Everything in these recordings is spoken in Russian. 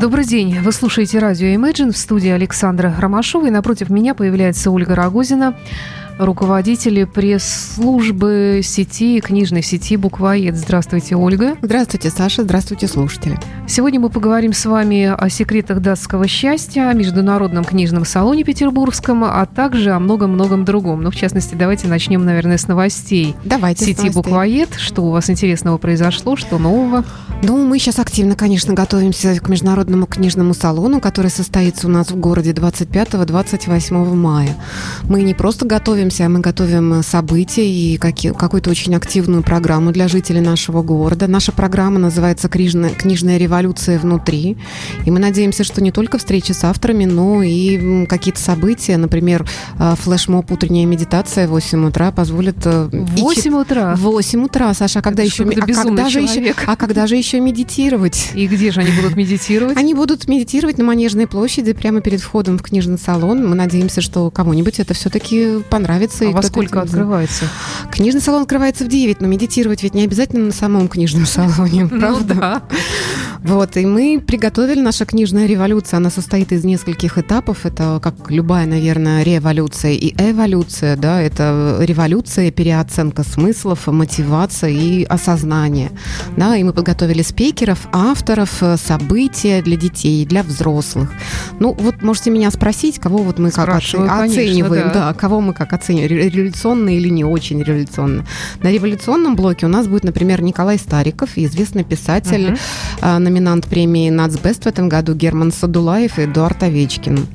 Добрый день. Вы слушаете радио Imagine в студии Александра Ромашова. И напротив меня появляется Ольга Рогозина руководитель пресс-службы сети, книжной сети «Буквоед». Здравствуйте, Ольга. Здравствуйте, Саша. Здравствуйте, слушатели. Сегодня мы поговорим с вами о секретах датского счастья, о Международном книжном салоне Петербургском, а также о многом-многом другом. Ну, в частности, давайте начнем, наверное, с новостей. Давайте Сети «Буквоед». Что у вас интересного произошло, что нового? Ну, мы сейчас активно, конечно, готовимся к Международному книжному салону, который состоится у нас в городе 25-28 мая. Мы не просто готовим готовимся, мы готовим события и какую-то очень активную программу для жителей нашего города. Наша программа называется «Книжная, «Книжная революция внутри». И мы надеемся, что не только встречи с авторами, но и какие-то события, например, э, флешмоб «Утренняя медитация» в 8 утра позволит... Э, в 8 утра? В 8 утра, Саша, а когда, еще, а, когда же еще, а когда же еще медитировать? И где же они будут медитировать? Они будут медитировать на Манежной площади прямо перед входом в книжный салон. Мы надеемся, что кому-нибудь это все-таки понравится понравится. А во сколько открывается? Книжный салон открывается в 9, но медитировать ведь не обязательно на самом книжном салоне, ну правда? Вот, и мы приготовили наша книжная революция. Она состоит из нескольких этапов. Это как любая, наверное, революция и эволюция, да, это революция, переоценка смыслов, мотивация и осознание. Да, и мы подготовили спикеров, авторов, события для детей, для взрослых. Ну, вот можете меня спросить, кого вот мы как оцениваем, конечно, да. да, кого мы как оцениваем, революционно или не очень революционно. На революционном блоке у нас будет, например, Николай Стариков, известный писатель, uh-huh номинант премии «Нацбест» в этом году Герман Садулаев и Эдуард Овечкин.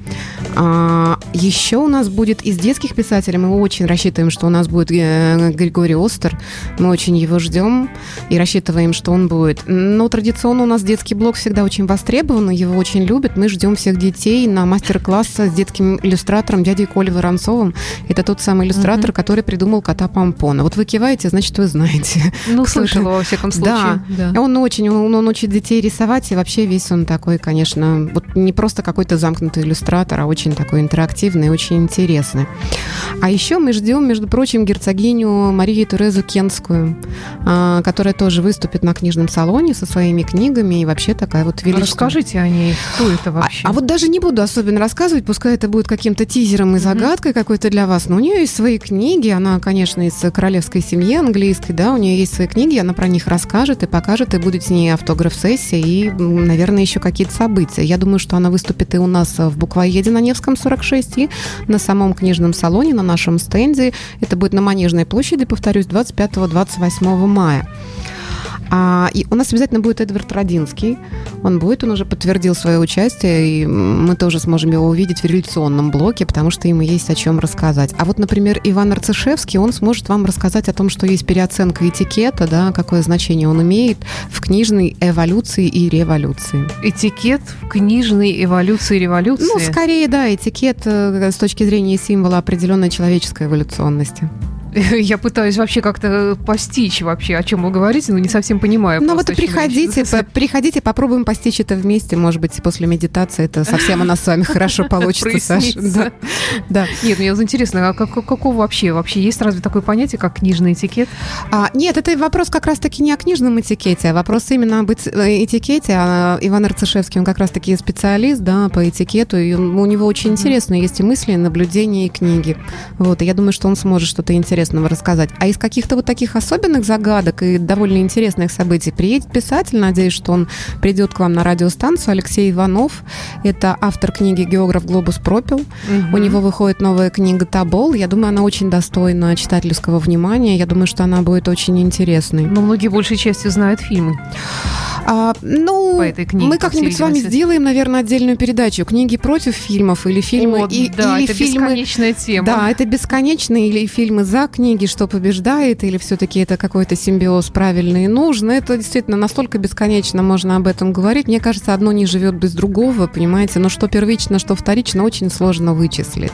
А, еще у нас будет из детских писателей, мы очень рассчитываем, что у нас будет э, Григорий Остер. Мы очень его ждем и рассчитываем, что он будет. Но традиционно у нас детский блог всегда очень востребован, его очень любят. Мы ждем всех детей на мастер-класс с детским иллюстратором дядей Колей Воронцовым. Это тот самый иллюстратор, угу. который придумал кота Помпона. Вот вы киваете, значит, вы знаете. Ну, слышала, во всяком случае. Да. да. Он очень, он, он учит детей рисовать, и вообще весь он такой, конечно, вот не просто какой-то замкнутый иллюстратор, а очень такой интерактивный, очень интересный. А еще мы ждем, между прочим, герцогиню Марию Терезу Кенскую, а, которая тоже выступит на книжном салоне со своими книгами, и вообще такая вот величественная. Расскажите о ней, кто это вообще? А, а вот даже не буду особенно рассказывать, пускай это будет каким-то тизером и загадкой mm-hmm. какой-то для вас, но у нее есть свои книги, она, конечно, из королевской семьи английской, да, у нее есть свои книги, она про них расскажет и покажет, и будет с ней автограф-сессия, мероприятия и, наверное, еще какие-то события. Я думаю, что она выступит и у нас в Буквоеде на Невском 46, и на самом книжном салоне, на нашем стенде. Это будет на Манежной площади, повторюсь, 25-28 мая. А, и у нас обязательно будет Эдвард Родинский. Он будет, он уже подтвердил свое участие, и мы тоже сможем его увидеть в революционном блоке, потому что ему есть о чем рассказать. А вот, например, Иван Арцишевский, он сможет вам рассказать о том, что есть переоценка этикета, да, какое значение он имеет в книжной эволюции и революции. Этикет в книжной эволюции и революции? Ну, скорее, да, этикет э, с точки зрения символа определенной человеческой эволюционности. Я пытаюсь вообще как-то постичь вообще, о чем вы говорите, но не совсем понимаю. Ну вот приходите, по, приходите, попробуем постичь это вместе. Может быть, после медитации это совсем у нас с вами хорошо получится, Саша. Да. да. Нет, мне интересно, а как, какого вообще? Вообще есть разве такое понятие, как книжный этикет? А, нет, это вопрос как раз-таки не о книжном этикете, а вопрос именно об э, этикете. А Иван Арцишевский, он как раз-таки специалист да, по этикету, и у него очень интересные есть и мысли, и наблюдения, и книги. Вот, и я думаю, что он сможет что-то интересное интересного рассказать. А из каких-то вот таких особенных загадок и довольно интересных событий приедет писатель. Надеюсь, что он придет к вам на радиостанцию. Алексей Иванов. Это автор книги «Географ Глобус пропил». Угу. У него выходит новая книга «Табол». Я думаю, она очень достойна читательского внимания. Я думаю, что она будет очень интересной. Но многие большей частью знают фильмы. А, ну, по этой книге, мы как-нибудь с вами сделаем, наверное, отдельную передачу. Книги против фильмов или фильмы... О, и, да, или это фильмы, бесконечная тема. Да, это бесконечные или фильмы за книги, что побеждает, или все-таки это какой-то симбиоз правильный и нужный. Это действительно настолько бесконечно можно об этом говорить. Мне кажется, одно не живет без другого, понимаете? Но что первично, что вторично, очень сложно вычислить.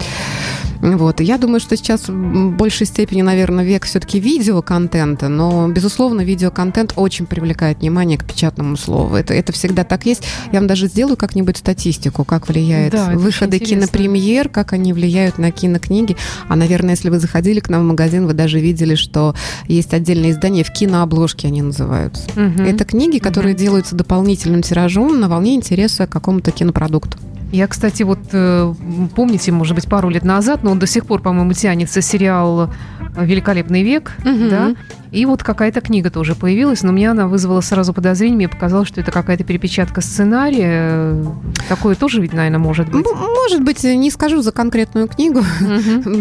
Вот. Я думаю, что сейчас в большей степени, наверное, век все-таки видеоконтента, но, безусловно, видеоконтент очень привлекает внимание к печатному слову. Это, это всегда так есть. Я вам даже сделаю как-нибудь статистику, как влияет да, выходы кинопремьер, как они влияют на кинокниги. А, наверное, если вы заходили к нам в магазин, вы даже видели, что есть отдельные издания в кинообложке, они называются. Угу. Это книги, которые угу. делаются дополнительным тиражом на волне интереса к какому-то кинопродукту. Я, кстати, вот э, помните, может быть, пару лет назад, но он до сих пор, по-моему, тянется сериал «Великолепный век», угу. да, и вот какая-то книга тоже появилась, но мне она вызвала сразу подозрение, мне показалось, что это какая-то перепечатка сценария. Такое тоже ведь, наверное, может быть. Может быть, не скажу за конкретную книгу. Угу.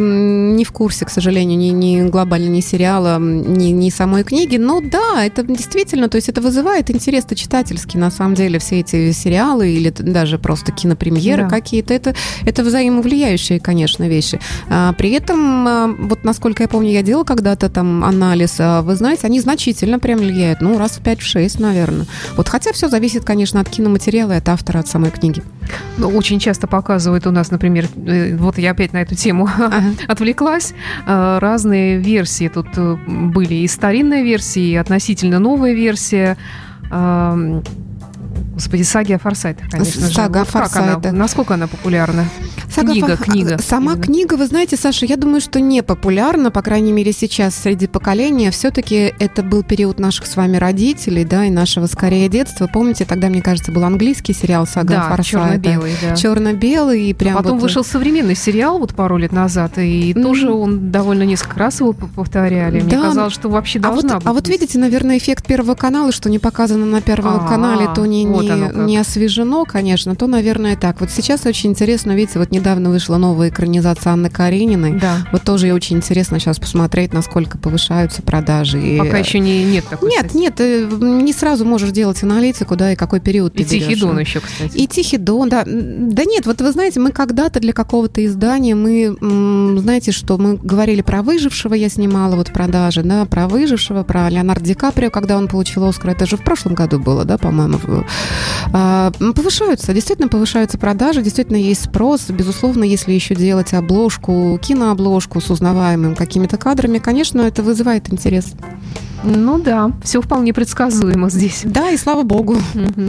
Не в курсе, к сожалению, ни, ни глобально, ни сериала, ни, ни самой книги. Но да, это действительно, то есть это вызывает интерес-то читательский, на самом деле, все эти сериалы или даже просто кинопремьеры да. какие-то. Это, это взаимовлияющие, конечно, вещи. А, при этом, а, вот насколько я помню, я делала когда-то там анализ а, вы знаете, они значительно прям влияют. Ну, раз в 5-6, наверное. Вот хотя все зависит, конечно, от киноматериала от автора, от самой книги. Ну, очень часто показывают у нас, например, э, вот я опять на эту тему ага. отвлеклась, э, разные версии. Тут э, были и старинная версия, и относительно новая версия Господи, саги о Форсайтах, конечно Сага же. Вот Форсайта. Она, насколько она популярна? Сага книга, фа... книга. Сама именно. книга, вы знаете, Саша, я думаю, что не популярна, по крайней мере, сейчас среди поколения. Все-таки это был период наших с вами родителей, да, и нашего скорее детства. Помните, тогда, мне кажется, был английский сериал «Сага да, Форсайта». черно-белый, да. Черно-белый. И прям Потом вот... вышел современный сериал вот пару лет назад, и mm. тоже он довольно несколько раз его повторяли. Мне да. казалось, что вообще должна а вот, быть. А вот видите, наверное, эффект Первого канала, что не показано на Первом А-а-а. канале, то не, вот не, не освежено, конечно, то, наверное, так. Вот сейчас очень интересно, видите, вот недавно вышла новая экранизация Анны Карениной. Да. Вот тоже очень интересно сейчас посмотреть, насколько повышаются продажи. Пока и... еще не, нет такой Нет, кстати. нет, э, не сразу можешь делать аналитику, да, и какой период ты И Тихий Дон еще, кстати. И Тихий Дон, да. Да нет, вот вы знаете, мы когда-то для какого-то издания, мы, знаете, что мы говорили про выжившего, я снимала вот продажи, да, про выжившего, про Леонардо Ди Каприо, когда он получил Оскар, это же в прошлом году было, да, по-моему, повышаются, действительно повышаются продажи, действительно есть спрос. Безусловно, если еще делать обложку, кинообложку с узнаваемыми какими-то кадрами, конечно, это вызывает интерес. Ну да, все вполне предсказуемо здесь. Да, и слава богу.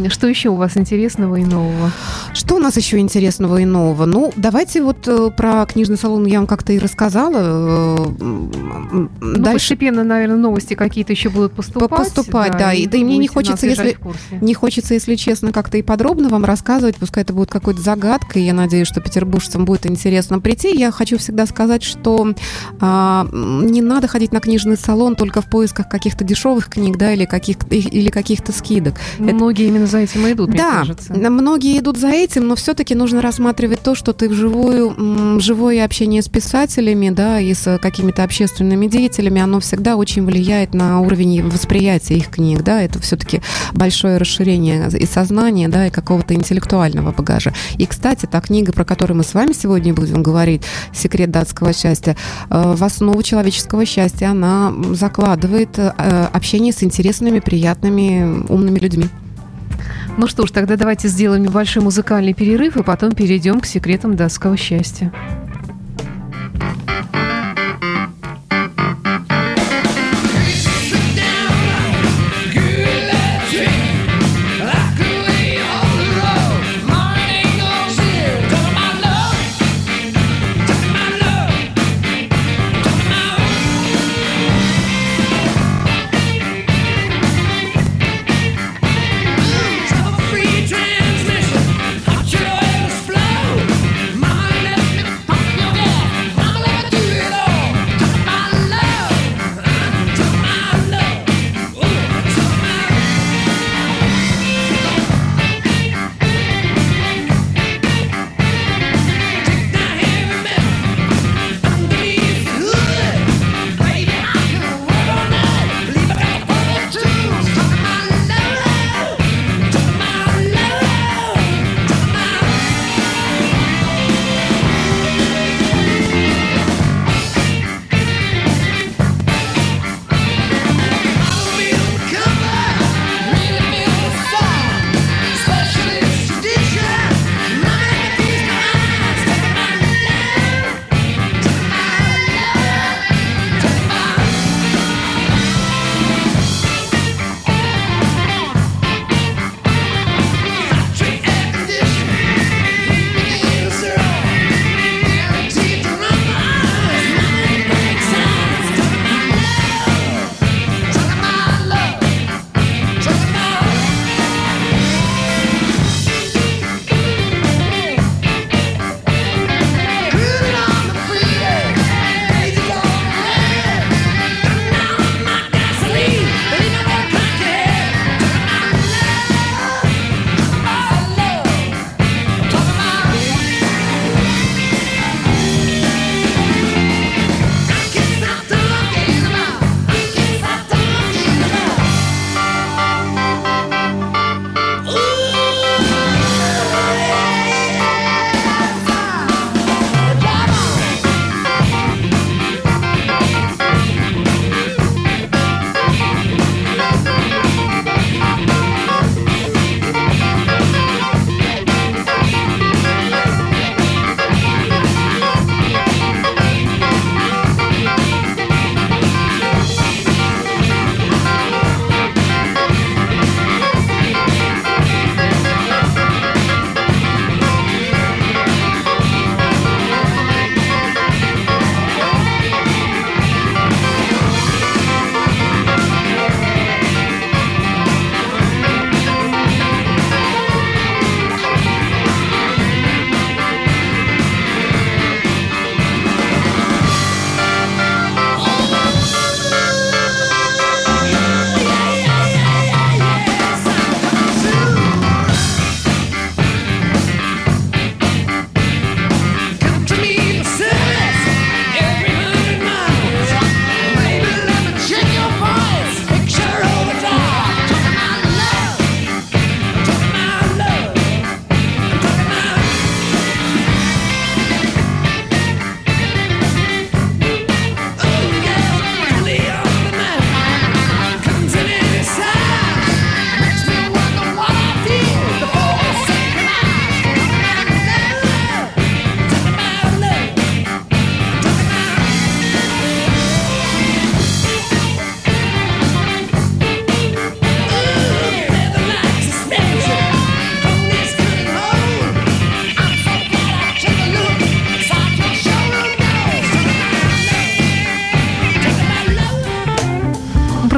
Что еще у вас интересного и нового? Что у нас еще интересного и нового? Ну, давайте вот э, про книжный салон я вам как-то и рассказала. Э, ну, Дальше... постепенно, наверное, новости какие-то еще будут поступать. Поступать, да. да. И, да и мне не хочется, если, не хочется, если честно, как-то и подробно вам рассказывать. Пускай это будет какой-то загадкой. Я надеюсь, что петербуржцам будет интересно прийти. Я хочу всегда сказать, что а, не надо ходить на книжный салон только в поисках каких-то дешевых книг, да, или, каких или каких-то скидок. Многие это... именно за этим и идут, да, мне кажется. многие идут за этим, но все-таки нужно рассматривать то, что ты вживую, живое общение с писателями, да, и с какими-то общественными деятелями, оно всегда очень влияет на уровень восприятия их книг, да, это все-таки большое расширение и сознания, да, и какого-то интеллектуального багажа. И, кстати, та книга, про которую мы с вами сегодня будем говорить, «Секрет датского счастья», э, в основу человеческого счастья она закладывает э, общение с интересными, приятными, умными людьми. Ну что ж, тогда давайте сделаем небольшой музыкальный перерыв и потом перейдем к секретам датского счастья.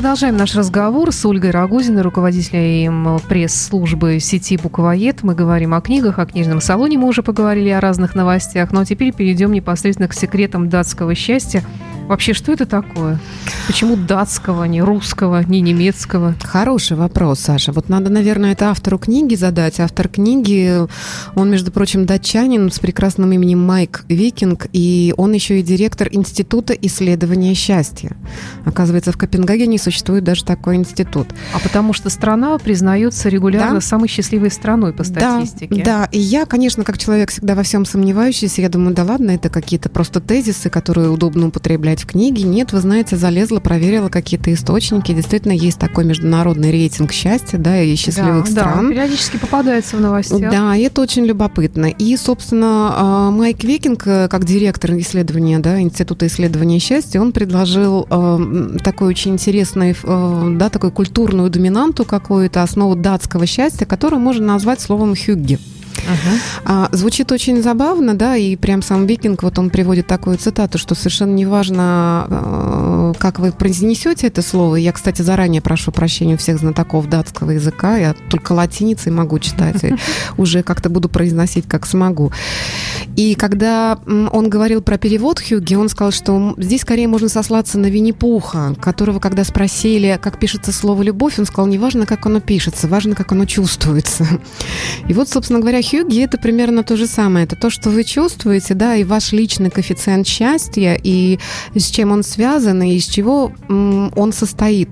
Продолжаем наш разговор с Ольгой Рогозиной, руководителем пресс-службы сети «Буквоед». Мы говорим о книгах, о книжном салоне, мы уже поговорили о разных новостях. Ну а теперь перейдем непосредственно к секретам датского счастья – Вообще, что это такое? Почему датского, не русского, не немецкого? Хороший вопрос, Саша. Вот надо, наверное, это автору книги задать. Автор книги, он, между прочим, датчанин с прекрасным именем Майк Викинг, и он еще и директор Института исследования счастья. Оказывается, в Копенгагене существует даже такой институт. А потому что страна признается регулярно да? самой счастливой страной по статистике. Да, да, и я, конечно, как человек всегда во всем сомневающийся, я думаю, да ладно, это какие-то просто тезисы, которые удобно употреблять в книге. Нет, вы знаете, залезла, проверила какие-то источники. Действительно, есть такой международный рейтинг счастья, да, и счастливых да, стран. Да, периодически попадается в новостях. Да, и это очень любопытно. И, собственно, а, Майк Викинг, э, как директор исследования, да, Института исследования счастья, он предложил э, такой очень интересный, э, да, такой культурную доминанту какую-то, основу датского счастья, которую можно назвать словом «хюгги». Uh-huh. А, звучит очень забавно, да, и прям сам Викинг, вот он приводит такую цитату, что совершенно неважно, э, как вы произнесете это слово. Я, кстати, заранее прошу прощения у всех знатоков датского языка, я только латиницей могу читать, и уже как-то буду произносить, как смогу. И когда он говорил про перевод Хьюги, он сказал, что здесь скорее можно сослаться на Винни-Пуха, которого, когда спросили, как пишется слово «любовь», он сказал, неважно, как оно пишется, важно, как оно чувствуется. И вот, собственно говоря, Хьюги – это примерно то же самое. Это то, что вы чувствуете, да, и ваш личный коэффициент счастья, и с чем он связан, и из чего он состоит.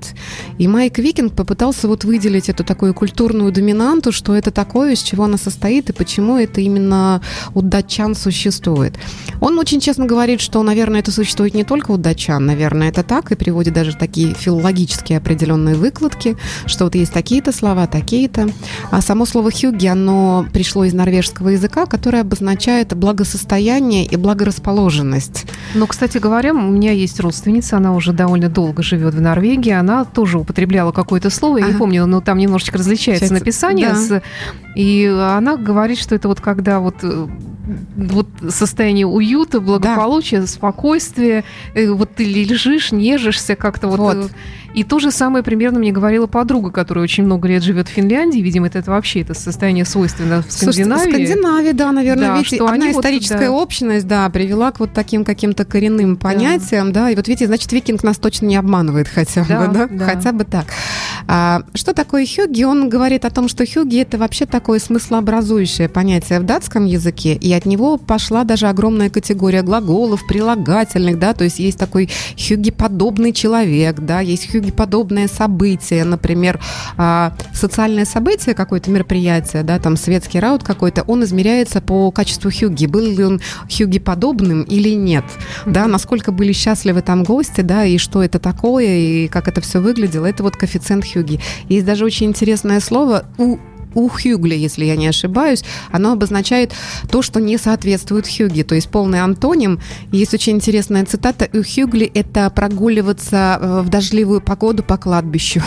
И Майк Викинг попытался вот выделить эту такую культурную доминанту, что это такое, из чего она состоит, и почему это именно у датчан существует. Он очень честно говорит, что, наверное, это существует не только у датчан, наверное, это так, и приводит даже такие филологические определенные выкладки, что вот есть такие-то слова, такие-то. А само слово «хюги», оно пришло из норвежского языка, которое обозначает благосостояние и благорасположенность. Но, кстати говоря, у меня есть родственница, она уже довольно долго живет в Норвегии, она тоже употребляла какое-то слово, я ага. не помню, но там немножечко различается Сейчас, написание, да. с, и она говорит, что это вот когда вот э, вот состояние уюта, благополучия, да. спокойствия, э, вот ты лежишь, нежишься как-то вот. вот. И то же самое примерно мне говорила подруга, которая очень много лет живет в Финляндии. Видимо, это, это вообще это состояние свойственно в Скандинавии. Слушайте, Скандинавии, да, наверное, да, видите, одна историческая вот, да. общность, да, привела к вот таким каким-то коренным понятиям, да. да, и вот видите, значит, викинг нас точно не обманывает хотя да, бы, да? да, хотя бы так. А, что такое хюги? Он говорит о том, что хюги это вообще такое смыслообразующее понятие в датском языке, и от него пошла даже огромная категория глаголов, прилагательных, да, то есть есть такой хюги-подобный человек, да, есть хюги-подобное событие, например, а, социальное событие, какое-то мероприятие, да, там светский раут какой-то, он измеряется по качеству хюги, был ли он хюги-подобным или нет, да, насколько были счастливы там гости, да, и что это такое, и как это все выглядело, это вот коэффициент хюги. Есть даже очень интересное слово у у Хюгли, если я не ошибаюсь, оно обозначает то, что не соответствует Хюги, то есть полный антоним. Есть очень интересная цитата. У Хюгли это прогуливаться э, в дождливую погоду по кладбищу.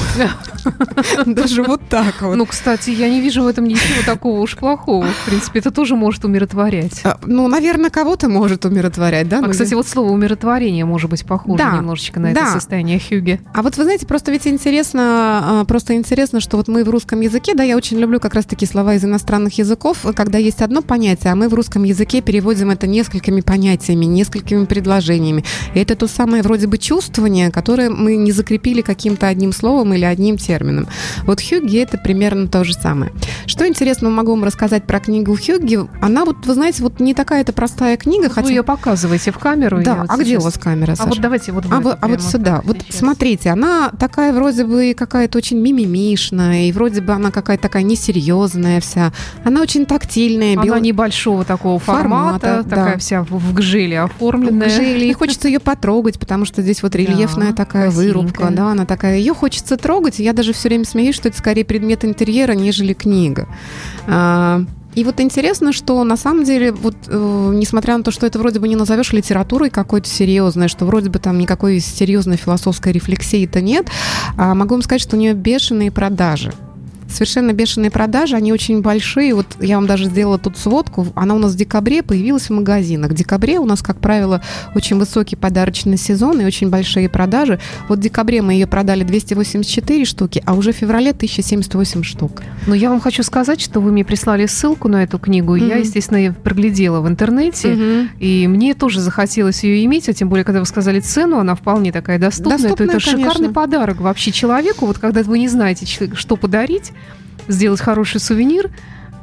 Даже вот так вот. Ну, кстати, я не вижу в этом ничего такого уж плохого. В принципе, это тоже может умиротворять. А, ну, наверное, кого-то может умиротворять, да? А, кстати, вот слово умиротворение может быть похоже немножечко на это состояние Хюги. А вот вы знаете, просто ведь интересно, а, просто интересно, что вот мы в русском языке, да, я очень люблю люблю как раз-таки слова из иностранных языков, когда есть одно понятие, а мы в русском языке переводим это несколькими понятиями, несколькими предложениями. И это то самое вроде бы чувствование, которое мы не закрепили каким-то одним словом или одним термином. Вот Хьюги это примерно то же самое. Что интересного могу вам рассказать про книгу Хьюги? Она вот, вы знаете, вот не такая-то простая книга. Вы хотя... ее показываете в камеру? Да, а вот где у вас камера, Саша? А вот давайте вот А, вот, а вот сюда. Вот сейчас. смотрите, она такая вроде бы какая-то очень мимимишная, и вроде бы она какая-то такая не серьезная вся. Она очень тактильная. Она бел... небольшого такого формата, формата такая да. вся в гжеле оформленная. В гжеле. И хочется ее потрогать, потому что здесь вот рельефная да, такая вырубка. Да, она такая. Ее хочется трогать. Я даже все время смеюсь, что это скорее предмет интерьера, нежели книга. А, и вот интересно, что на самом деле, вот э, несмотря на то, что это вроде бы не назовешь литературой какой-то серьезной, что вроде бы там никакой серьезной философской рефлексии-то нет, а могу вам сказать, что у нее бешеные продажи совершенно бешеные продажи, они очень большие. Вот я вам даже сделала тут сводку, она у нас в декабре появилась в магазинах. В декабре у нас, как правило, очень высокий подарочный сезон и очень большие продажи. Вот в декабре мы ее продали 284 штуки, а уже в феврале 1078 штук. Но я вам хочу сказать, что вы мне прислали ссылку на эту книгу, mm-hmm. я, естественно, проглядела в интернете, mm-hmm. и мне тоже захотелось ее иметь, а тем более, когда вы сказали цену, она вполне такая доступная, доступная то это конечно. шикарный подарок вообще человеку, вот когда вы не знаете, что подарить, сделать хороший сувенир,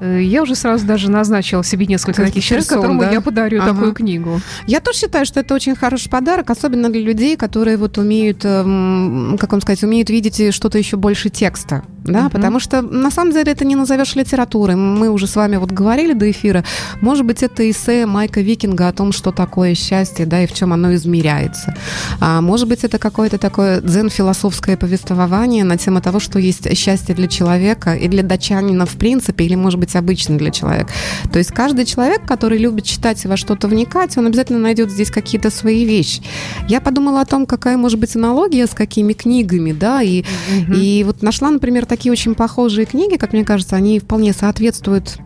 я уже сразу даже назначила себе несколько таких человек, которому да? я подарю ага. такую книгу. Я тоже считаю, что это очень хороший подарок, особенно для людей, которые вот умеют, эм, как вам сказать, умеют видеть что-то еще больше текста да, угу. потому что на самом деле это не назовешь литературой. Мы уже с вами вот говорили до эфира. Может быть, это эссе Майка Викинга о том, что такое счастье, да, и в чем оно измеряется. А может быть, это какое-то такое дзен-философское повествование на тему того, что есть счастье для человека и для датчанина в принципе, или, может быть, обычно для человека. То есть каждый человек, который любит читать и во что-то вникать, он обязательно найдет здесь какие-то свои вещи. Я подумала о том, какая может быть аналогия с какими книгами, да, и, угу. и вот нашла, например, такие очень похожие книги, как мне кажется, они вполне соответствуют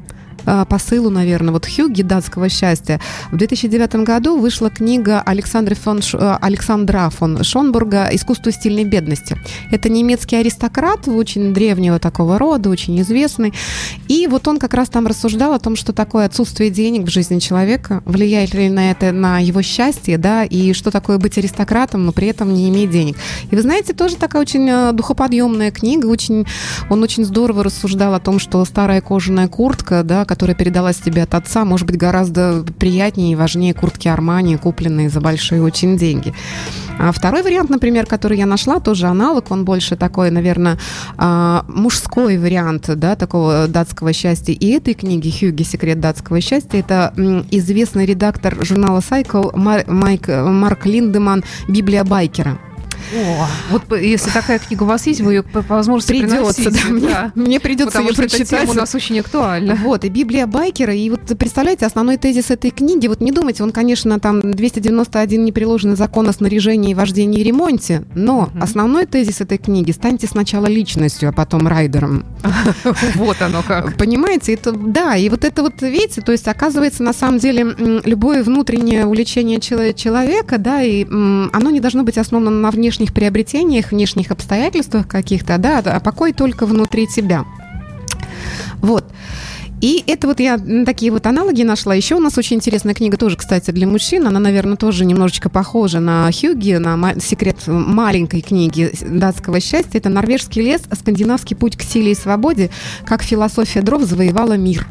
посылу, наверное, вот Хьюги датского счастья. В 2009 году вышла книга Александра фон. Э, Александра фон Шонбурга «Искусство стильной бедности». Это немецкий аристократ, очень древнего такого рода, очень известный. И вот он как раз там рассуждал о том, что такое отсутствие денег в жизни человека, влияет ли на это на его счастье, да, и что такое быть аристократом, но при этом не иметь денег. И вы знаете, тоже такая очень э, духоподъемная книга, очень, он очень здорово рассуждал о том, что старая кожаная куртка, да, которая передалась тебе от отца, может быть гораздо приятнее и важнее куртки Армани, купленные за большие очень деньги. А второй вариант, например, который я нашла, тоже аналог, он больше такой, наверное, а, мужской вариант, да, такого датского счастья. И этой книги «Хьюги. Секрет датского счастья» это известный редактор журнала Cycle Майк, Марк Линдеман «Библия байкера». О, вот если такая книга у вас есть, вы ее по возможности придется, да, мне, да. мне придется Потому ее прочитать. у нас очень актуальна. Вот, и Библия Байкера, и вот представляете, основной тезис этой книги, вот не думайте, он, конечно, там 291 непреложный закон о снаряжении, вождении и ремонте, но угу. основной тезис этой книги – станьте сначала личностью, а потом райдером. Вот оно как. Понимаете, это, да, и вот это вот, видите, то есть оказывается, на самом деле, любое внутреннее увлечение человека, да, и оно не должно быть основано на внешнем внешних приобретениях, внешних обстоятельствах каких-то, да, а покой только внутри тебя. Вот. И это вот я такие вот аналоги нашла. Еще у нас очень интересная книга тоже, кстати, для мужчин. Она, наверное, тоже немножечко похожа на Хьюги, на секрет маленькой книги датского счастья. Это «Норвежский лес. Скандинавский путь к силе и свободе. Как философия дров завоевала мир».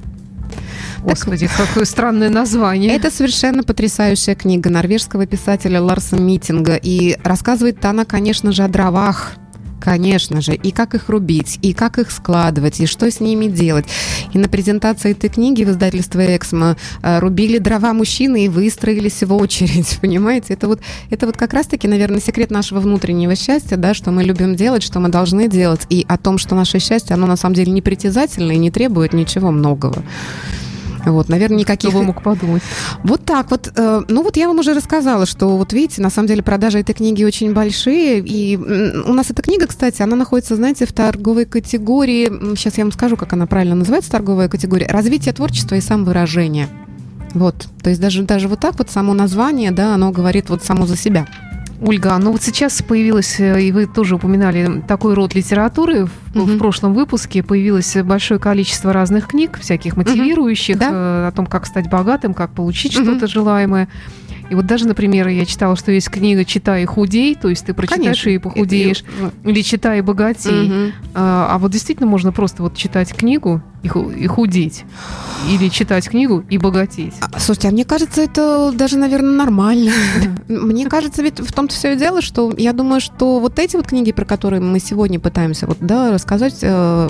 Господи, так, какое странное название. Это совершенно потрясающая книга норвежского писателя Ларса Митинга. И рассказывает она, конечно же, о дровах, Конечно же, и как их рубить, и как их складывать, и что с ними делать. И на презентации этой книги в издательстве «Эксмо» э, рубили дрова мужчины и выстроились в очередь, понимаете? Это вот, это вот как раз-таки, наверное, секрет нашего внутреннего счастья, да, что мы любим делать, что мы должны делать, и о том, что наше счастье, оно на самом деле не притязательно и не требует ничего многого. Вот, наверное, никаких... Кто бы мог подумать? Вот так вот. Э, ну вот я вам уже рассказала, что вот видите, на самом деле продажи этой книги очень большие. И у нас эта книга, кстати, она находится, знаете, в торговой категории, сейчас я вам скажу, как она правильно называется, торговая категория, развитие творчества и самовыражения. Вот, то есть даже, даже вот так вот само название, да, оно говорит вот само за себя. Ольга, ну вот сейчас появилась, э, и вы тоже упоминали такой род литературы, в, угу. в прошлом выпуске появилось большое количество разных книг, всяких мотивирующих, угу. да? Э, о том, как стать богатым, как получить угу. что-то желаемое. И вот даже, например, я читала, что есть книга «Читай и худей», то есть ты прочитаешь Конечно. и похудеешь, и, или «Читай и богатей». Угу. А, а вот действительно можно просто вот читать книгу и, и худеть. Или читать книгу и богатеть. А, слушайте, а мне кажется, это даже, наверное, нормально. Мне кажется, ведь в том-то все и дело, что я думаю, что вот эти вот книги, про которые мы сегодня пытаемся вот, да, рассказать, э,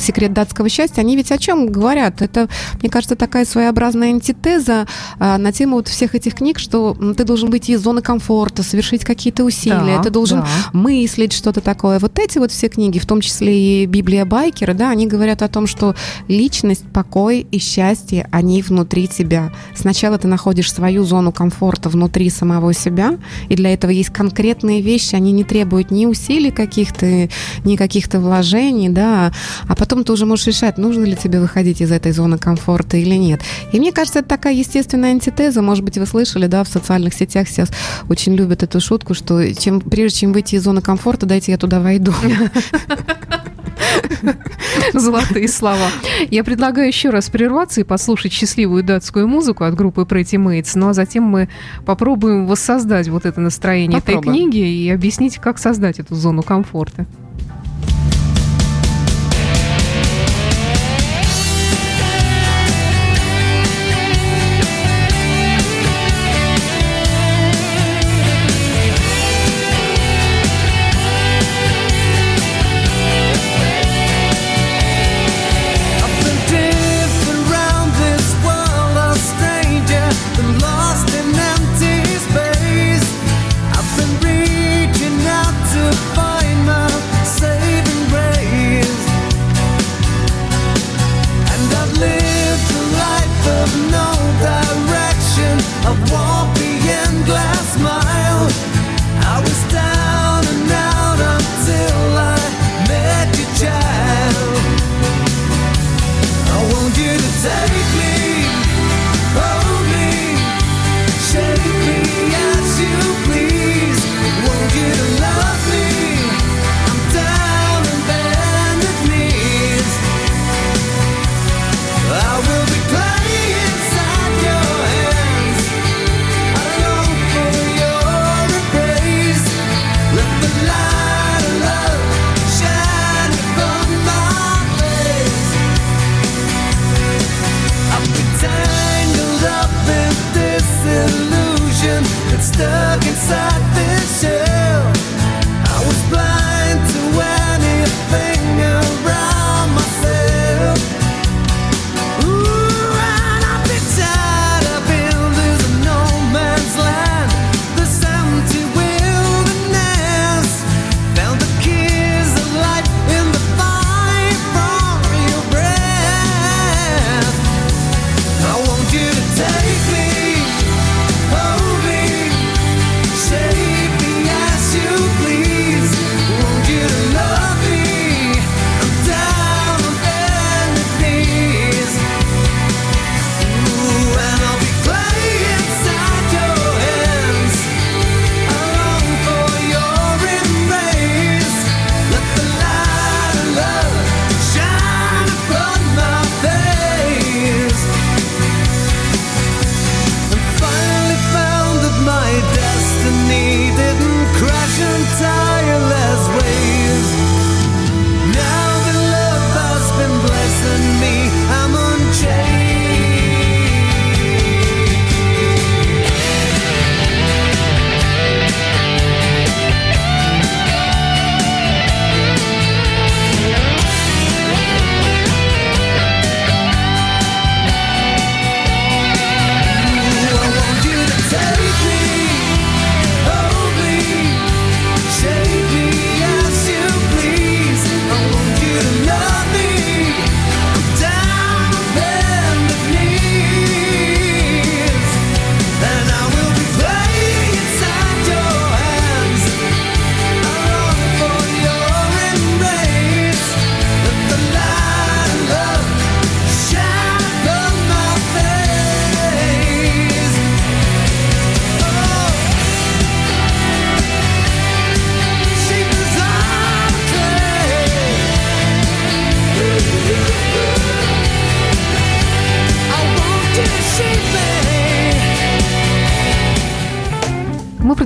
«Секрет датского счастья», они ведь о чем говорят? Это, мне кажется, такая своеобразная антитеза э, на тему вот всех этих книг, что ты должен выйти из зоны комфорта, совершить какие-то усилия, да, ты должен да. мыслить что-то такое. Вот эти вот все книги, в том числе и «Библия Байкера», да, они говорят о том, что личность, покой и счастье, они внутри тебя. Сначала ты находишь свою зону комфорта внутри самого себя, и для этого есть конкретные вещи, они не требуют ни усилий каких-то, ни каких-то вложений, да, а потом ты уже можешь решать, нужно ли тебе выходить из этой зоны комфорта или нет. И мне кажется, это такая естественная антитеза, может быть, вы слышали, да, в социальных сетях сейчас очень любят эту шутку, что чем, прежде чем выйти из зоны комфорта, дайте я туда войду. Золотые слова. Я предлагаю еще раз прерваться и послушать счастливую датскую музыку от группы Pretty Mates, ну а затем мы попробуем воссоздать вот это настроение Попробуем. этой книги и объяснить, как создать эту зону комфорта. say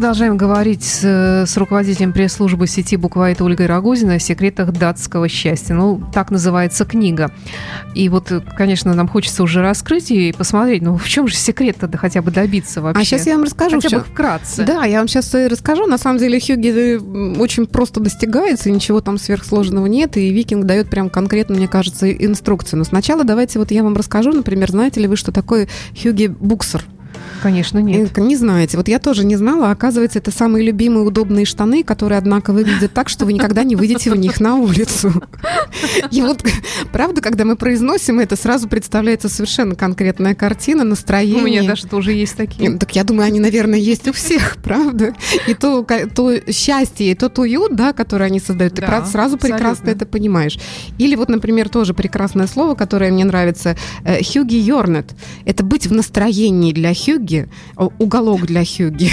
продолжаем говорить с, с руководителем пресс-службы сети Буквайта Ольгой Рогозиной о секретах датского счастья. Ну, так называется книга. И вот, конечно, нам хочется уже раскрыть и посмотреть, ну, в чем же секрет-то да, хотя бы добиться вообще? А сейчас я вам расскажу. Хотя бы вкратце. Да, я вам сейчас расскажу. На самом деле Хьюги очень просто достигается, ничего там сверхсложного нет, и Викинг дает прям конкретно, мне кажется, инструкцию. Но сначала давайте вот я вам расскажу, например, знаете ли вы, что такое Хьюги Буксер? Конечно, нет. Не знаете. Вот я тоже не знала. Оказывается, это самые любимые удобные штаны, которые, однако, выглядят так, что вы никогда не выйдете в них на улицу. И вот, правда, когда мы произносим это, сразу представляется совершенно конкретная картина, настроение. У меня даже тоже есть такие. Так я думаю, они, наверное, есть у всех, правда? И то, то счастье, и тот уют, да, который они создают, ты да, сразу абсолютно. прекрасно это понимаешь. Или вот, например, тоже прекрасное слово, которое мне нравится, э, Хьюги Йорнет. Это быть в настроении для Хьюги, уголок для Хьюги.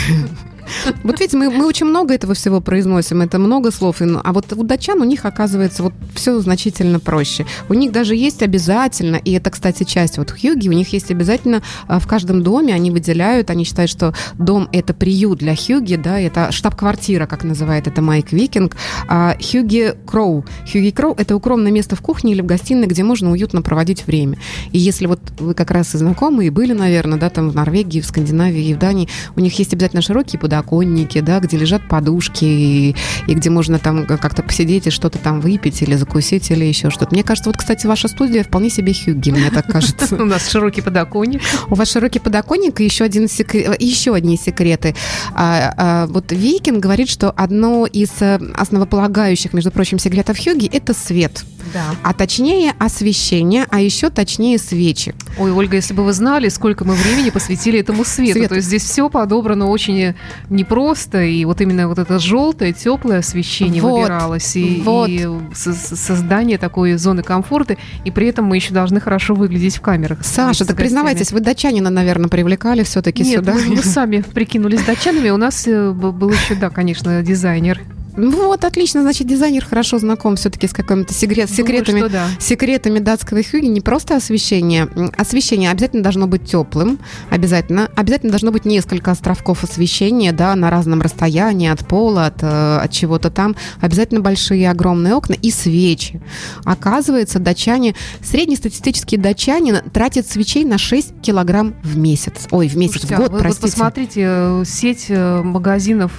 Вот видите, мы, мы очень много этого всего произносим, это много слов, а вот у датчан у них оказывается вот все значительно проще. У них даже есть обязательно, и это, кстати, часть вот хьюги, у них есть обязательно а, в каждом доме, они выделяют, они считают, что дом это приют для хьюги, да, это штаб-квартира, как называет это Майк Викинг. А хьюги Кроу. Хьюги Кроу это укромное место в кухне или в гостиной, где можно уютно проводить время. И если вот вы как раз и знакомы, и были, наверное, да, там в Норвегии, в Скандинавии и в Дании, у них есть обязательно широкие подоконники, подоконнике, да, где лежат подушки, и, и где можно там как-то посидеть и что-то там выпить или закусить или еще что-то. Мне кажется, вот, кстати, ваша студия вполне себе хюги, мне так кажется. У нас широкий подоконник. У вас широкий подоконник и еще, один секрет, еще одни секреты. А, а, вот Викин говорит, что одно из э, основополагающих, между прочим, секретов хюги – это свет. Да. А точнее освещение, а еще точнее свечи. Ой, Ольга, если бы вы знали, сколько мы времени посвятили этому свету. Свет. То есть здесь все подобрано очень непросто, и вот именно вот это желтое, теплое освещение вот. выбиралось, и, вот. и создание такой зоны комфорта, и при этом мы еще должны хорошо выглядеть в камерах. Саша, так признавайтесь, вы датчанина, наверное, привлекали все-таки сюда? Нет, мы, мы сами прикинулись датчанами, у нас э, был еще, да, конечно, дизайнер вот, отлично, значит, дизайнер хорошо знаком все-таки с какими-то секрет, секретами, Думаю, да. секретами датского хюги. Не просто освещение. Освещение обязательно должно быть теплым, обязательно. Обязательно должно быть несколько островков освещения, да, на разном расстоянии от пола, от, э, от чего-то там. Обязательно большие огромные окна и свечи. Оказывается, датчане, среднестатистические датчане тратят свечей на 6 килограмм в месяц. Ой, в месяц, Слушайте, в год, а вы, простите. Вот посмотрите, э, сеть э, магазинов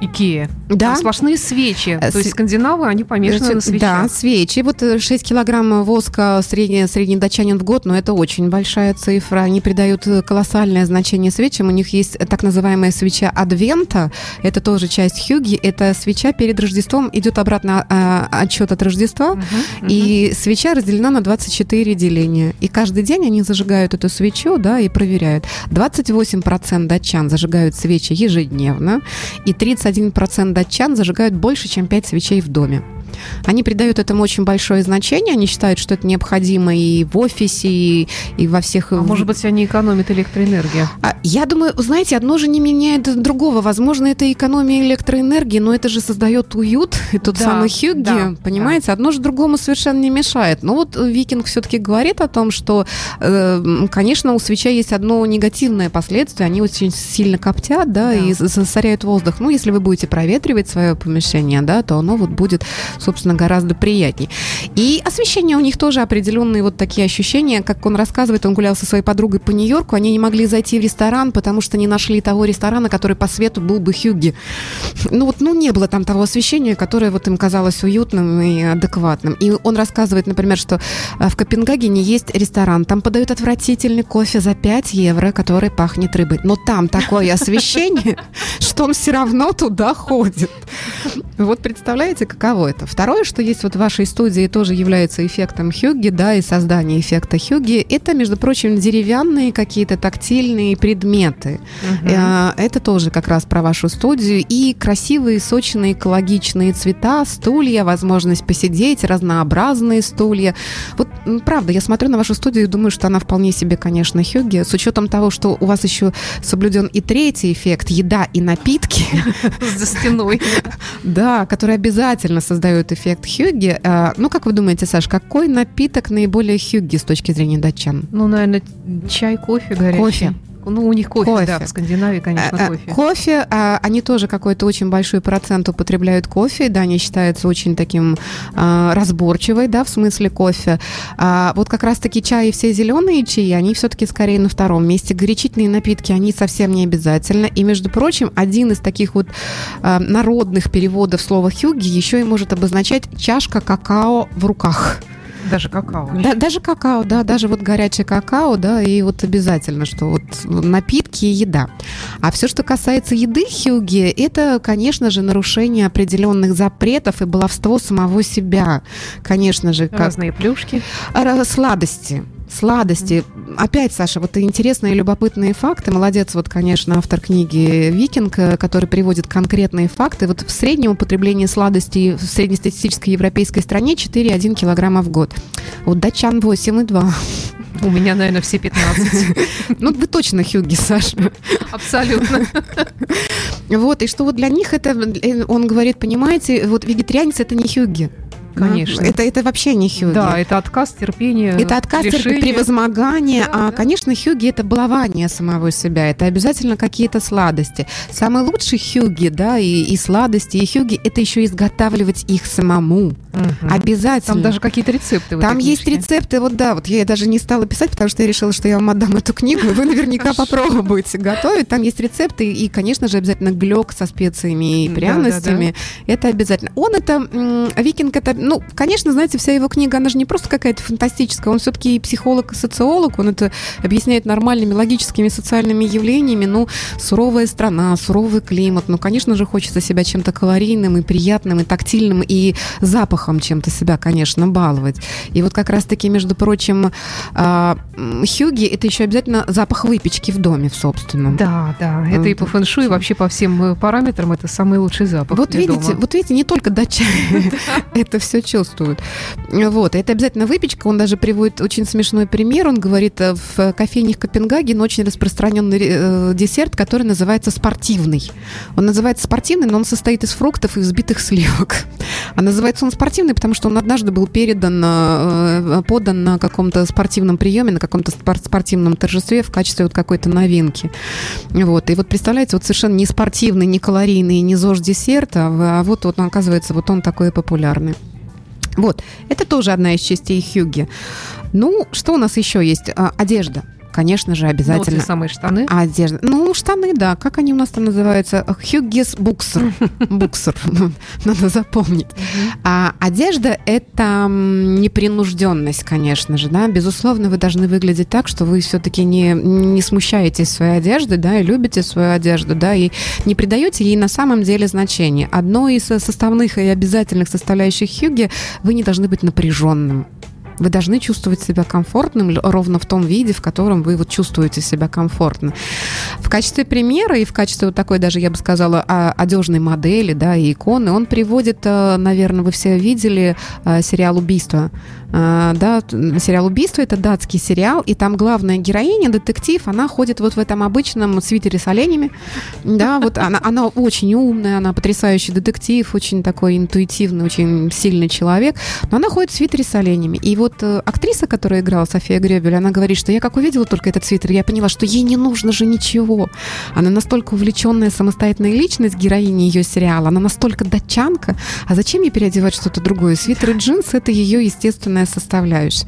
Икея. Да. Там сплошные сплошные свечи. То есть скандинавы, они помешаны на свечах. Да, свечи. Вот 6 э, килограмм воска средний, средний датчанин в год, но это очень большая цифра. Они придают э, колоссальное значение свечам. У них есть так называемая свеча Адвента. Это тоже часть Хьюги. Это свеча перед Рождеством. Идет обратно а, отчет от Рождества. Угу, и угу. свеча разделена на 24 деления. И каждый день они зажигают эту свечу, да, и проверяют. 28% датчан зажигают свечи ежедневно, и 31% датчан зажигают зажигают больше, чем 5 свечей в доме. Они придают этому очень большое значение, они считают, что это необходимо и в офисе, и, и во всех... А может быть, они экономят электроэнергию? А, я думаю, знаете, одно же не меняет другого. Возможно, это экономия электроэнергии, но это же создает уют, и тот да, самый Хьюги, да, понимаете? Да. Одно же другому совершенно не мешает. Но вот Викинг все-таки говорит о том, что, э, конечно, у свеча есть одно негативное последствие, они очень сильно коптят, да, да. и засоряют воздух. Ну, если вы будете проветривать свое помещение, да, то оно вот будет собственно, гораздо приятнее. И освещение у них тоже определенные вот такие ощущения. Как он рассказывает, он гулял со своей подругой по Нью-Йорку, они не могли зайти в ресторан, потому что не нашли того ресторана, который по свету был бы Хьюги. Ну вот, ну не было там того освещения, которое вот им казалось уютным и адекватным. И он рассказывает, например, что э, в Копенгагене есть ресторан, там подают отвратительный кофе за 5 евро, который пахнет рыбой. Но там такое освещение, что он все равно туда ходит. Вот представляете, каково это? Второе, что есть вот в вашей студии, тоже является эффектом Хьюги, да, и создание эффекта Хьюги, это, между прочим, деревянные какие-то тактильные предметы. Угу. Это тоже как раз про вашу студию. И красивые, сочные, экологичные цвета, стулья, возможность посидеть, разнообразные стулья. Вот, правда, я смотрю на вашу студию и думаю, что она вполне себе, конечно, Хьюги, с учетом того, что у вас еще соблюден и третий эффект, еда и напитки. За стеной. Да, который обязательно создает эффект хюгги. А, ну, как вы думаете, Саш, какой напиток наиболее хюгги с точки зрения датчан? Ну, наверное, чай, кофе горячий. Кофе. Ну, у них кофе, кофе. да, в Скандинавии, конечно, а, а, кофе. Кофе, а, они тоже какой-то очень большой процент употребляют кофе, да, они считаются очень таким а, разборчивой, да, в смысле кофе. А, вот как раз-таки чай и все зеленые чаи, они все-таки скорее на втором месте. Горячительные напитки, они совсем не обязательно. И, между прочим, один из таких вот а, народных переводов слова хюги еще и может обозначать чашка какао в руках. Даже какао. Да, даже какао, да, даже вот горячее какао, да, и вот обязательно, что вот напитки и еда. А все, что касается еды хюги, это, конечно же, нарушение определенных запретов и баловство самого себя. Конечно же. Как... Разные плюшки. Сладости сладости. Опять, Саша, вот интересные и любопытные факты. Молодец, вот, конечно, автор книги «Викинг», э, который приводит конкретные факты. Вот в среднем употребление сладостей в среднестатистической европейской стране 4,1 килограмма в год. Вот датчан 8,2. У меня, наверное, все 15. Ну, вы точно хюги, Саша. Абсолютно. Вот, и что вот для них это, э, он говорит, понимаете, вот вегетарианец это не хюги. Конечно. Это, это вообще не хюги. Да, это отказ терпения. Это отказ терпения, превозмогание. Да, а, да. конечно, хюги это балование самого себя. Это обязательно какие-то сладости. Самый лучший хюги, да, и, и сладости, и хюги, это еще изготавливать их самому. Угу. Обязательно. Там даже какие-то рецепты. Там есть рецепты, вот да, вот я даже не стала писать, потому что я решила, что я вам отдам эту книгу, вы наверняка попробуете готовить. Там есть рецепты, и, конечно же, обязательно глек со специями и пряностями. Это обязательно. Он это, викинг это, ну, конечно, знаете, вся его книга, она же не просто какая-то фантастическая, он все-таки и психолог, и социолог, он это объясняет нормальными логическими социальными явлениями, ну, суровая страна, суровый климат, ну, конечно же, хочется себя чем-то калорийным и приятным, и тактильным, и запахом чем-то себя, конечно, баловать. И вот как раз-таки, между прочим, а, хюги – это еще обязательно запах выпечки в доме в собственном. Да, да. Это и по фэншуй, и вообще по всем э, параметрам это самый лучший запах Вот видите, вот видите, не только датчане это все чувствуют. Вот, это обязательно выпечка. Он даже приводит очень смешной пример. Он говорит, э, в кофейнях Копенгагена очень распространенный э, десерт, который называется спортивный. Он называется спортивный, но он состоит из фруктов и взбитых сливок. А называется он спортивный потому что он однажды был передан, э, подан на каком-то спортивном приеме, на каком-то спортивном торжестве в качестве вот какой-то новинки. Вот. И вот представляете, вот совершенно не спортивный, не калорийный, не ЗОЖ десерт, а, а вот, вот оказывается, вот он такой популярный. Вот, это тоже одна из частей хюги. Ну, что у нас еще есть? А, одежда конечно же, обязательно. Ну, вот самые штаны. Одежда. Ну, штаны, да. Как они у нас там называются? Хюггис буксер. Буксер. Надо запомнить. А одежда – это непринужденность, конечно же, да. Безусловно, вы должны выглядеть так, что вы все-таки не, не смущаетесь своей одежды, да, и любите свою одежду, да, и не придаете ей на самом деле значения. Одно из составных и обязательных составляющих хюги – вы не должны быть напряженным. Вы должны чувствовать себя комфортным ровно в том виде, в котором вы вот чувствуете себя комфортно. В качестве примера и в качестве вот такой даже, я бы сказала, одежной модели, да, и иконы, он приводит, э, наверное, вы все видели э, сериал «Убийство». Э, да, сериал «Убийство» — это датский сериал, и там главная героиня, детектив, она ходит вот в этом обычном свитере с оленями, да, вот она, она очень умная, она потрясающий детектив, очень такой интуитивный, очень сильный человек, но она ходит в свитере с оленями. И вот э, актриса, которая играла, София Гребель, она говорит, что я как увидела только этот свитер, я поняла, что ей не нужно же ничего. Она настолько увлеченная самостоятельная личность, героини ее сериала, она настолько датчанка, а зачем ей переодевать что-то другое? Свитер и джинсы — это ее естественная составляющая.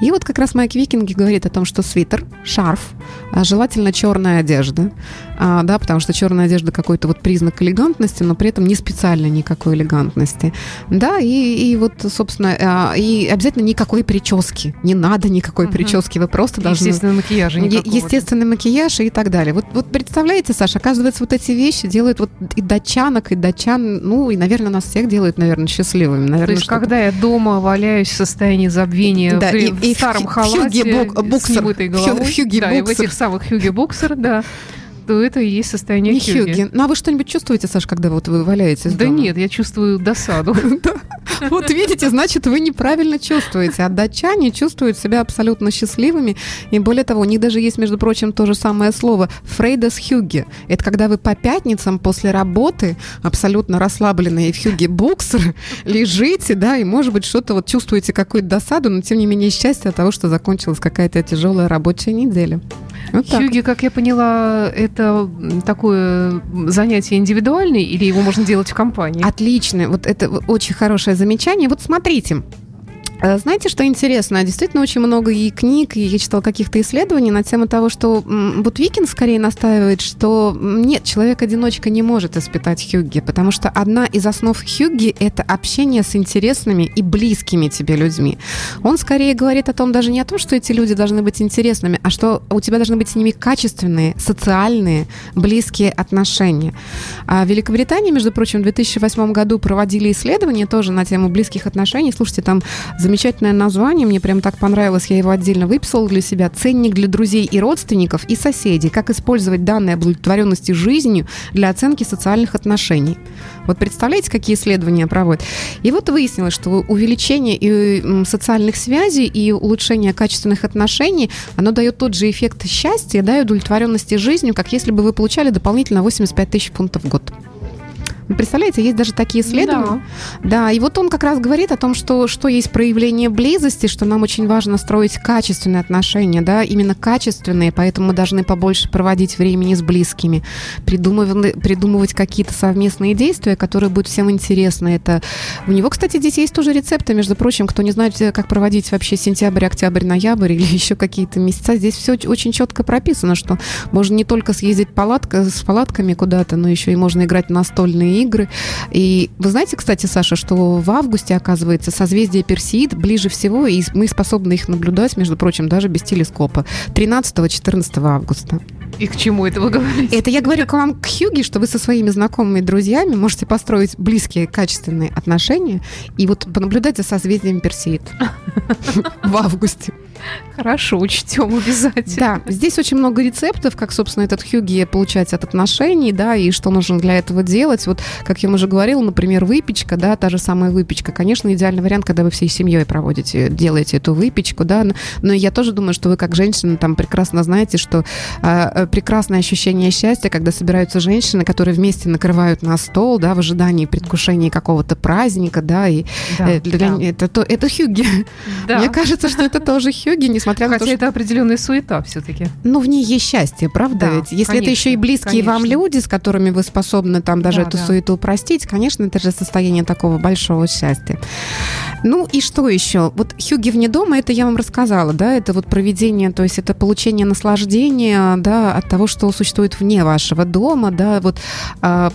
И вот как раз Майк Викинги говорит о том, что свитер, шарф, а, желательно черная одежда, да, потому что черная одежда какой-то вот признак элегантности, но при этом не специально никакой элегантности, да, и, и вот, собственно, а, и обязательно никакой прически, не надо никакой угу. прически, вы просто должны... Естественный макияж. Естественный макияж и так далее. Вот, вот представляете, Саша, оказывается, вот эти вещи делают вот и датчанок, и датчан, ну, и, наверное, нас всех делают, наверное, счастливыми. Наверное, То есть, когда я дома валяюсь в состоянии забвения да, в, и, в и старом в, халате, хюге бук, буксер, с немытой головой, хюге да, буксер. и в этих самых хюге буксер, да, то это и есть состояние не хюги. хюги. Ну а вы что-нибудь чувствуете, Саш, когда вот вы валяетесь Да дома? нет, я чувствую досаду. Вот видите, значит, вы неправильно чувствуете. А датчане чувствуют себя абсолютно счастливыми. И более того, у них даже есть, между прочим, то же самое слово «фрейдас хюги». Это когда вы по пятницам после работы абсолютно расслабленные в хюге буксер лежите, да, и, может быть, что-то вот чувствуете какую-то досаду, но, тем не менее, счастье от того, что закончилась какая-то тяжелая рабочая неделя. Вот Хюги, как я поняла, это такое занятие индивидуальное или его можно делать в компании? Отлично. Вот это очень хорошее замечание. Вот смотрите, знаете, что интересно? Действительно, очень много и книг, и я читала каких-то исследований на тему того, что вот Викин скорее настаивает, что нет, человек-одиночка не может испытать хюгги, потому что одна из основ хюгги – это общение с интересными и близкими тебе людьми. Он скорее говорит о том, даже не о том, что эти люди должны быть интересными, а что у тебя должны быть с ними качественные, социальные, близкие отношения. А в Великобритании, между прочим, в 2008 году проводили исследования тоже на тему близких отношений. Слушайте, там замечательное название, мне прям так понравилось, я его отдельно выписала для себя. Ценник для друзей и родственников и соседей. Как использовать данные удовлетворенности жизнью для оценки социальных отношений. Вот представляете, какие исследования проводят? И вот выяснилось, что увеличение и социальных связей и улучшение качественных отношений, оно дает тот же эффект счастья да, и удовлетворенности жизнью, как если бы вы получали дополнительно 85 тысяч фунтов в год. Представляете, есть даже такие исследования. Да. да, и вот он как раз говорит о том, что, что есть проявление близости, что нам очень важно строить качественные отношения, да, именно качественные, поэтому мы должны побольше проводить времени с близкими, придумывать, придумывать какие-то совместные действия, которые будут всем интересны. Это у него, кстати, здесь есть тоже рецепты, между прочим, кто не знает, как проводить вообще сентябрь, октябрь, ноябрь или еще какие-то месяца, здесь все очень четко прописано, что можно не только съездить палатка, с палатками куда-то, но еще и можно играть в настольные игры. И вы знаете, кстати, Саша, что в августе, оказывается, созвездие Персеид ближе всего, и мы способны их наблюдать, между прочим, даже без телескопа. 13-14 августа. И к чему это вы говорите? Это я говорю к вам, к Хьюге, что вы со своими знакомыми друзьями можете построить близкие, качественные отношения и вот понаблюдать за созвездием Персеид в августе. Хорошо, учтем обязательно. Да, здесь очень много рецептов, как, собственно, этот хюги получать от отношений, да, и что нужно для этого делать. Вот, как я уже говорила, например, выпечка, да, та же самая выпечка. Конечно, идеальный вариант, когда вы всей семьей проводите, делаете эту выпечку, да, но я тоже думаю, что вы как женщина там прекрасно знаете, что э, прекрасное ощущение счастья, когда собираются женщины, которые вместе накрывают на стол, да, в ожидании, предвкушении какого-то праздника, да, и да, э, для, да. это, то, это хюги. Да. Мне кажется, что это тоже хюги несмотря Хотя на то, что... это определенная суета все-таки. Ну, в ней есть счастье, правда да, ведь? Если конечно, это еще и близкие конечно. вам люди, с которыми вы способны там даже да, эту да. суету упростить, конечно, это же состояние такого большого счастья. Ну и что еще? Вот хюги вне дома, это я вам рассказала, да, это вот проведение, то есть это получение наслаждения, да, от того, что существует вне вашего дома, да, вот а,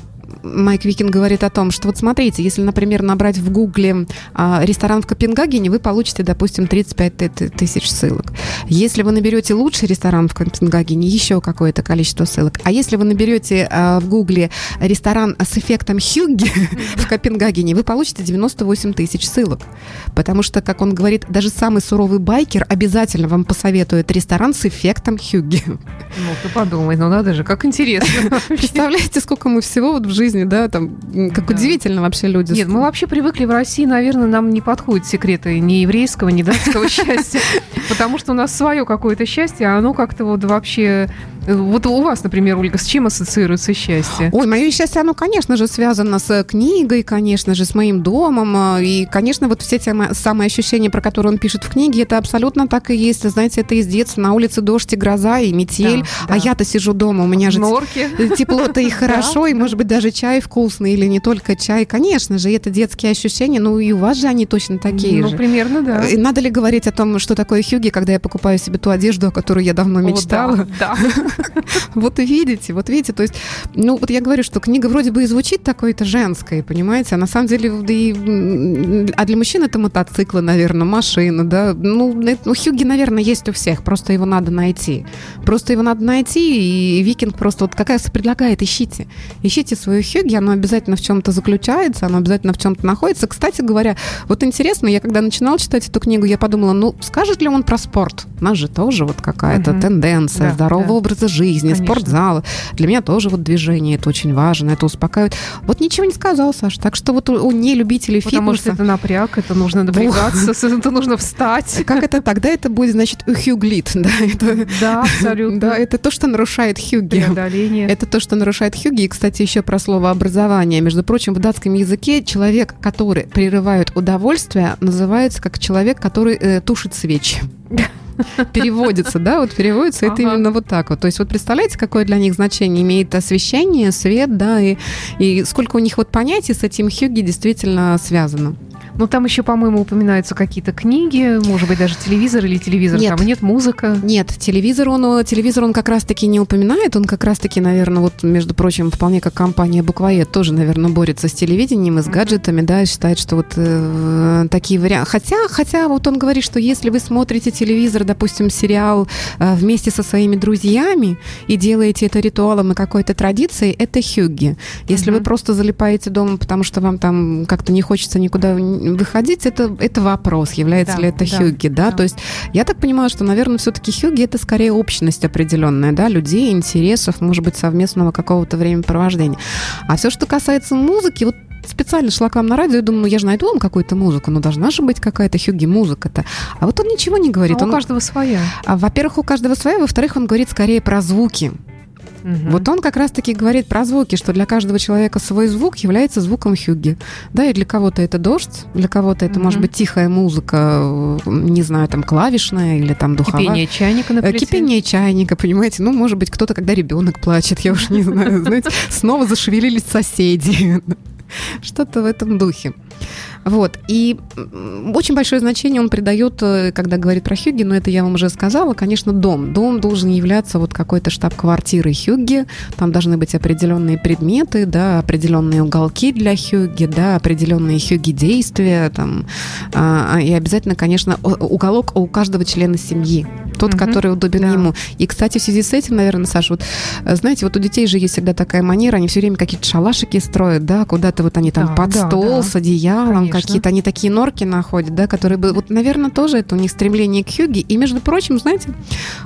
Майк Викин говорит о том, что вот смотрите, если, например, набрать в Гугле а, ресторан в Копенгагене, вы получите, допустим, 35 тысяч ссылок. Если вы наберете лучший ресторан в Копенгагене, еще какое-то количество ссылок. А если вы наберете а, в Гугле ресторан с эффектом Хьюги в Копенгагене, вы получите 98 тысяч ссылок. Потому что, как он говорит, даже самый суровый байкер обязательно вам посоветует ресторан с эффектом Хьюги. Ну, ты подумай, ну надо же, как интересно. Представляете, сколько мы всего вот в жизни, да, там, как да. удивительно вообще люди. Нет, мы вообще привыкли в России, наверное, нам не подходят секреты ни еврейского, ни датского счастья, потому что у нас свое какое-то счастье, а оно как-то вот вообще вот у вас, например, Ольга, с чем ассоциируется счастье? Ой, мое счастье, оно, конечно же, связано с книгой, конечно же, с моим домом. А, и, конечно, вот все те самые ощущения, про которые он пишет в книге, это абсолютно так и есть. Знаете, это из детства. На улице дождь и гроза, и метель. Да, а да. я-то сижу дома, у меня же тепло-то и хорошо, и, может быть, даже чай вкусный, или не только чай. Конечно же, это детские ощущения. Ну, и у вас же они точно такие ну, же. Ну, примерно, да. Надо ли говорить о том, что такое хюги, когда я покупаю себе ту одежду, о которой я давно мечтала? Да. Вот видите, вот видите, то есть, ну, вот я говорю, что книга вроде бы и звучит такой-то женской, понимаете, а на самом деле, и, а для мужчин это мотоциклы, наверное, машины, да, ну, ну, Хьюги, наверное, есть у всех, просто его надо найти. Просто его надо найти, и Викинг просто вот как раз предлагает, ищите, ищите свою Хьюги, оно обязательно в чем-то заключается, оно обязательно в чем-то находится. Кстати говоря, вот интересно, я когда начинала читать эту книгу, я подумала, ну, скажет ли он про спорт? У нас же тоже вот какая-то угу. тенденция да, здорового да. образа жизни, жизни, Конечно. спортзалы. Для меня тоже вот движение, это очень важно, это успокаивает. Вот ничего не сказал, Саша. Так что вот у, не любителей Потому фитнеса... что это напряг, это нужно напрягаться, это нужно встать. Как это тогда? Это будет, значит, хюглит. Да, это, да абсолютно. Да, это то, что нарушает хюги. Преодоление. Это то, что нарушает хюги. И, кстати, еще про слово образование. Между прочим, в датском языке человек, который прерывает удовольствие, называется как человек, который э, тушит свечи переводится, да, вот переводится это именно вот так вот. То есть вот представляете, какое для них значение имеет освещение, свет, да, и, и сколько у них вот понятий с этим Хьюги действительно связано. Ну, там еще, по-моему, упоминаются какие-то книги, может быть, даже телевизор или телевизор нет. там нет, музыка. Нет, телевизор он, телевизор он как раз-таки не упоминает, он как раз-таки, наверное, вот, между прочим, вполне как компания Буквоед тоже, наверное, борется с телевидением и с гаджетами, да, и считает, что вот э, такие варианты. Хотя, хотя вот он говорит, что если вы смотрите телевизор, допустим, сериал э, вместе со своими друзьями и делаете это ритуалом и какой-то традицией, это хюгги. Если mm-hmm. вы просто залипаете дома, потому что вам там как-то не хочется никуда выходить, это, это вопрос, является да, ли это да, хюгги, да? да? То есть я так понимаю, что, наверное, все-таки хюгги это скорее общность определенная, да, людей, интересов, может быть, совместного какого-то времяпровождения. А все, что касается музыки, вот специально шла к вам на радио и думаю, ну я же найду вам какую-то музыку, ну должна же быть какая-то хюги музыка-то. А вот он ничего не говорит. А он... у каждого своя. А, во-первых, у каждого своя, во-вторых, он говорит скорее про звуки. Угу. Вот он как раз-таки говорит про звуки, что для каждого человека свой звук является звуком хюги. Да, и для кого-то это дождь, для кого-то это угу. может быть тихая музыка, не знаю, там клавишная или там духовая. Кипение чайника, например. Кипение чайника, понимаете? Ну, может быть, кто-то, когда ребенок плачет, я уж не знаю, знаете, снова зашевелились соседи. Что-то в этом духе. Вот. И очень большое значение он придает, э, когда говорит про Хюгги, но это я вам уже сказала, конечно, дом. Дом должен являться вот какой-то штаб-квартирой Хюгги. Там должны быть определенные предметы, да, определенные уголки для Хюгги, да, определенные Хюгги действия, там, а, а, и обязательно, конечно, уголок у каждого члена семьи тот, угу. который удобен да. ему. И, кстати, в связи с этим, наверное, Саша, вот, э, знаете, вот у детей же есть всегда такая манера, они все время какие-то шалашики строят, да, куда-то вот они там да, под да, стол да. с одеялом, какие-то они такие норки находят, да, которые бы, вот, наверное, тоже это у них стремление к юге. И, между прочим, знаете,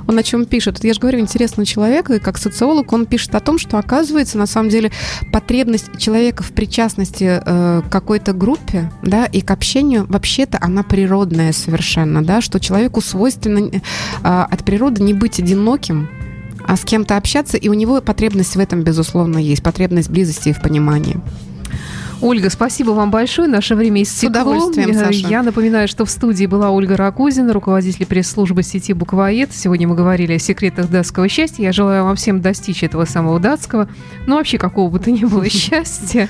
он о чем пишет? Я же говорю, интересный человек, и как социолог он пишет о том, что, оказывается, на самом деле, потребность человека в причастности э, к какой-то группе, да, и к общению, вообще-то она природная совершенно, да, что человеку свойственно э, от природы не быть одиноким, а с кем-то общаться, и у него потребность в этом, безусловно, есть, потребность близости и в понимании. Ольга, спасибо вам большое. Наше время истекло. С удовольствием, Саша. Я напоминаю, что в студии была Ольга Ракузина, руководитель пресс-службы сети «Буквоед». Сегодня мы говорили о секретах датского счастья. Я желаю вам всем достичь этого самого датского, ну вообще какого бы то ни было счастья.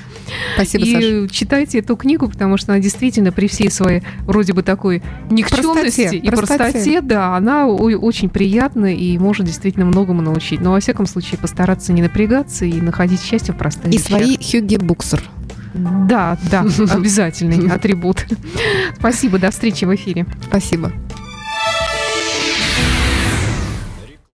Спасибо, И Саша. читайте эту книгу, потому что она действительно при всей своей вроде бы такой никчемности простоте, и простоте, простоте, да, она очень приятна и может действительно многому научить. Но во всяком случае постараться не напрягаться и находить счастье в простых И вещах. свои Хьюги Буксер. Да, да, обязательный атрибут. Спасибо, до встречи в эфире. Спасибо.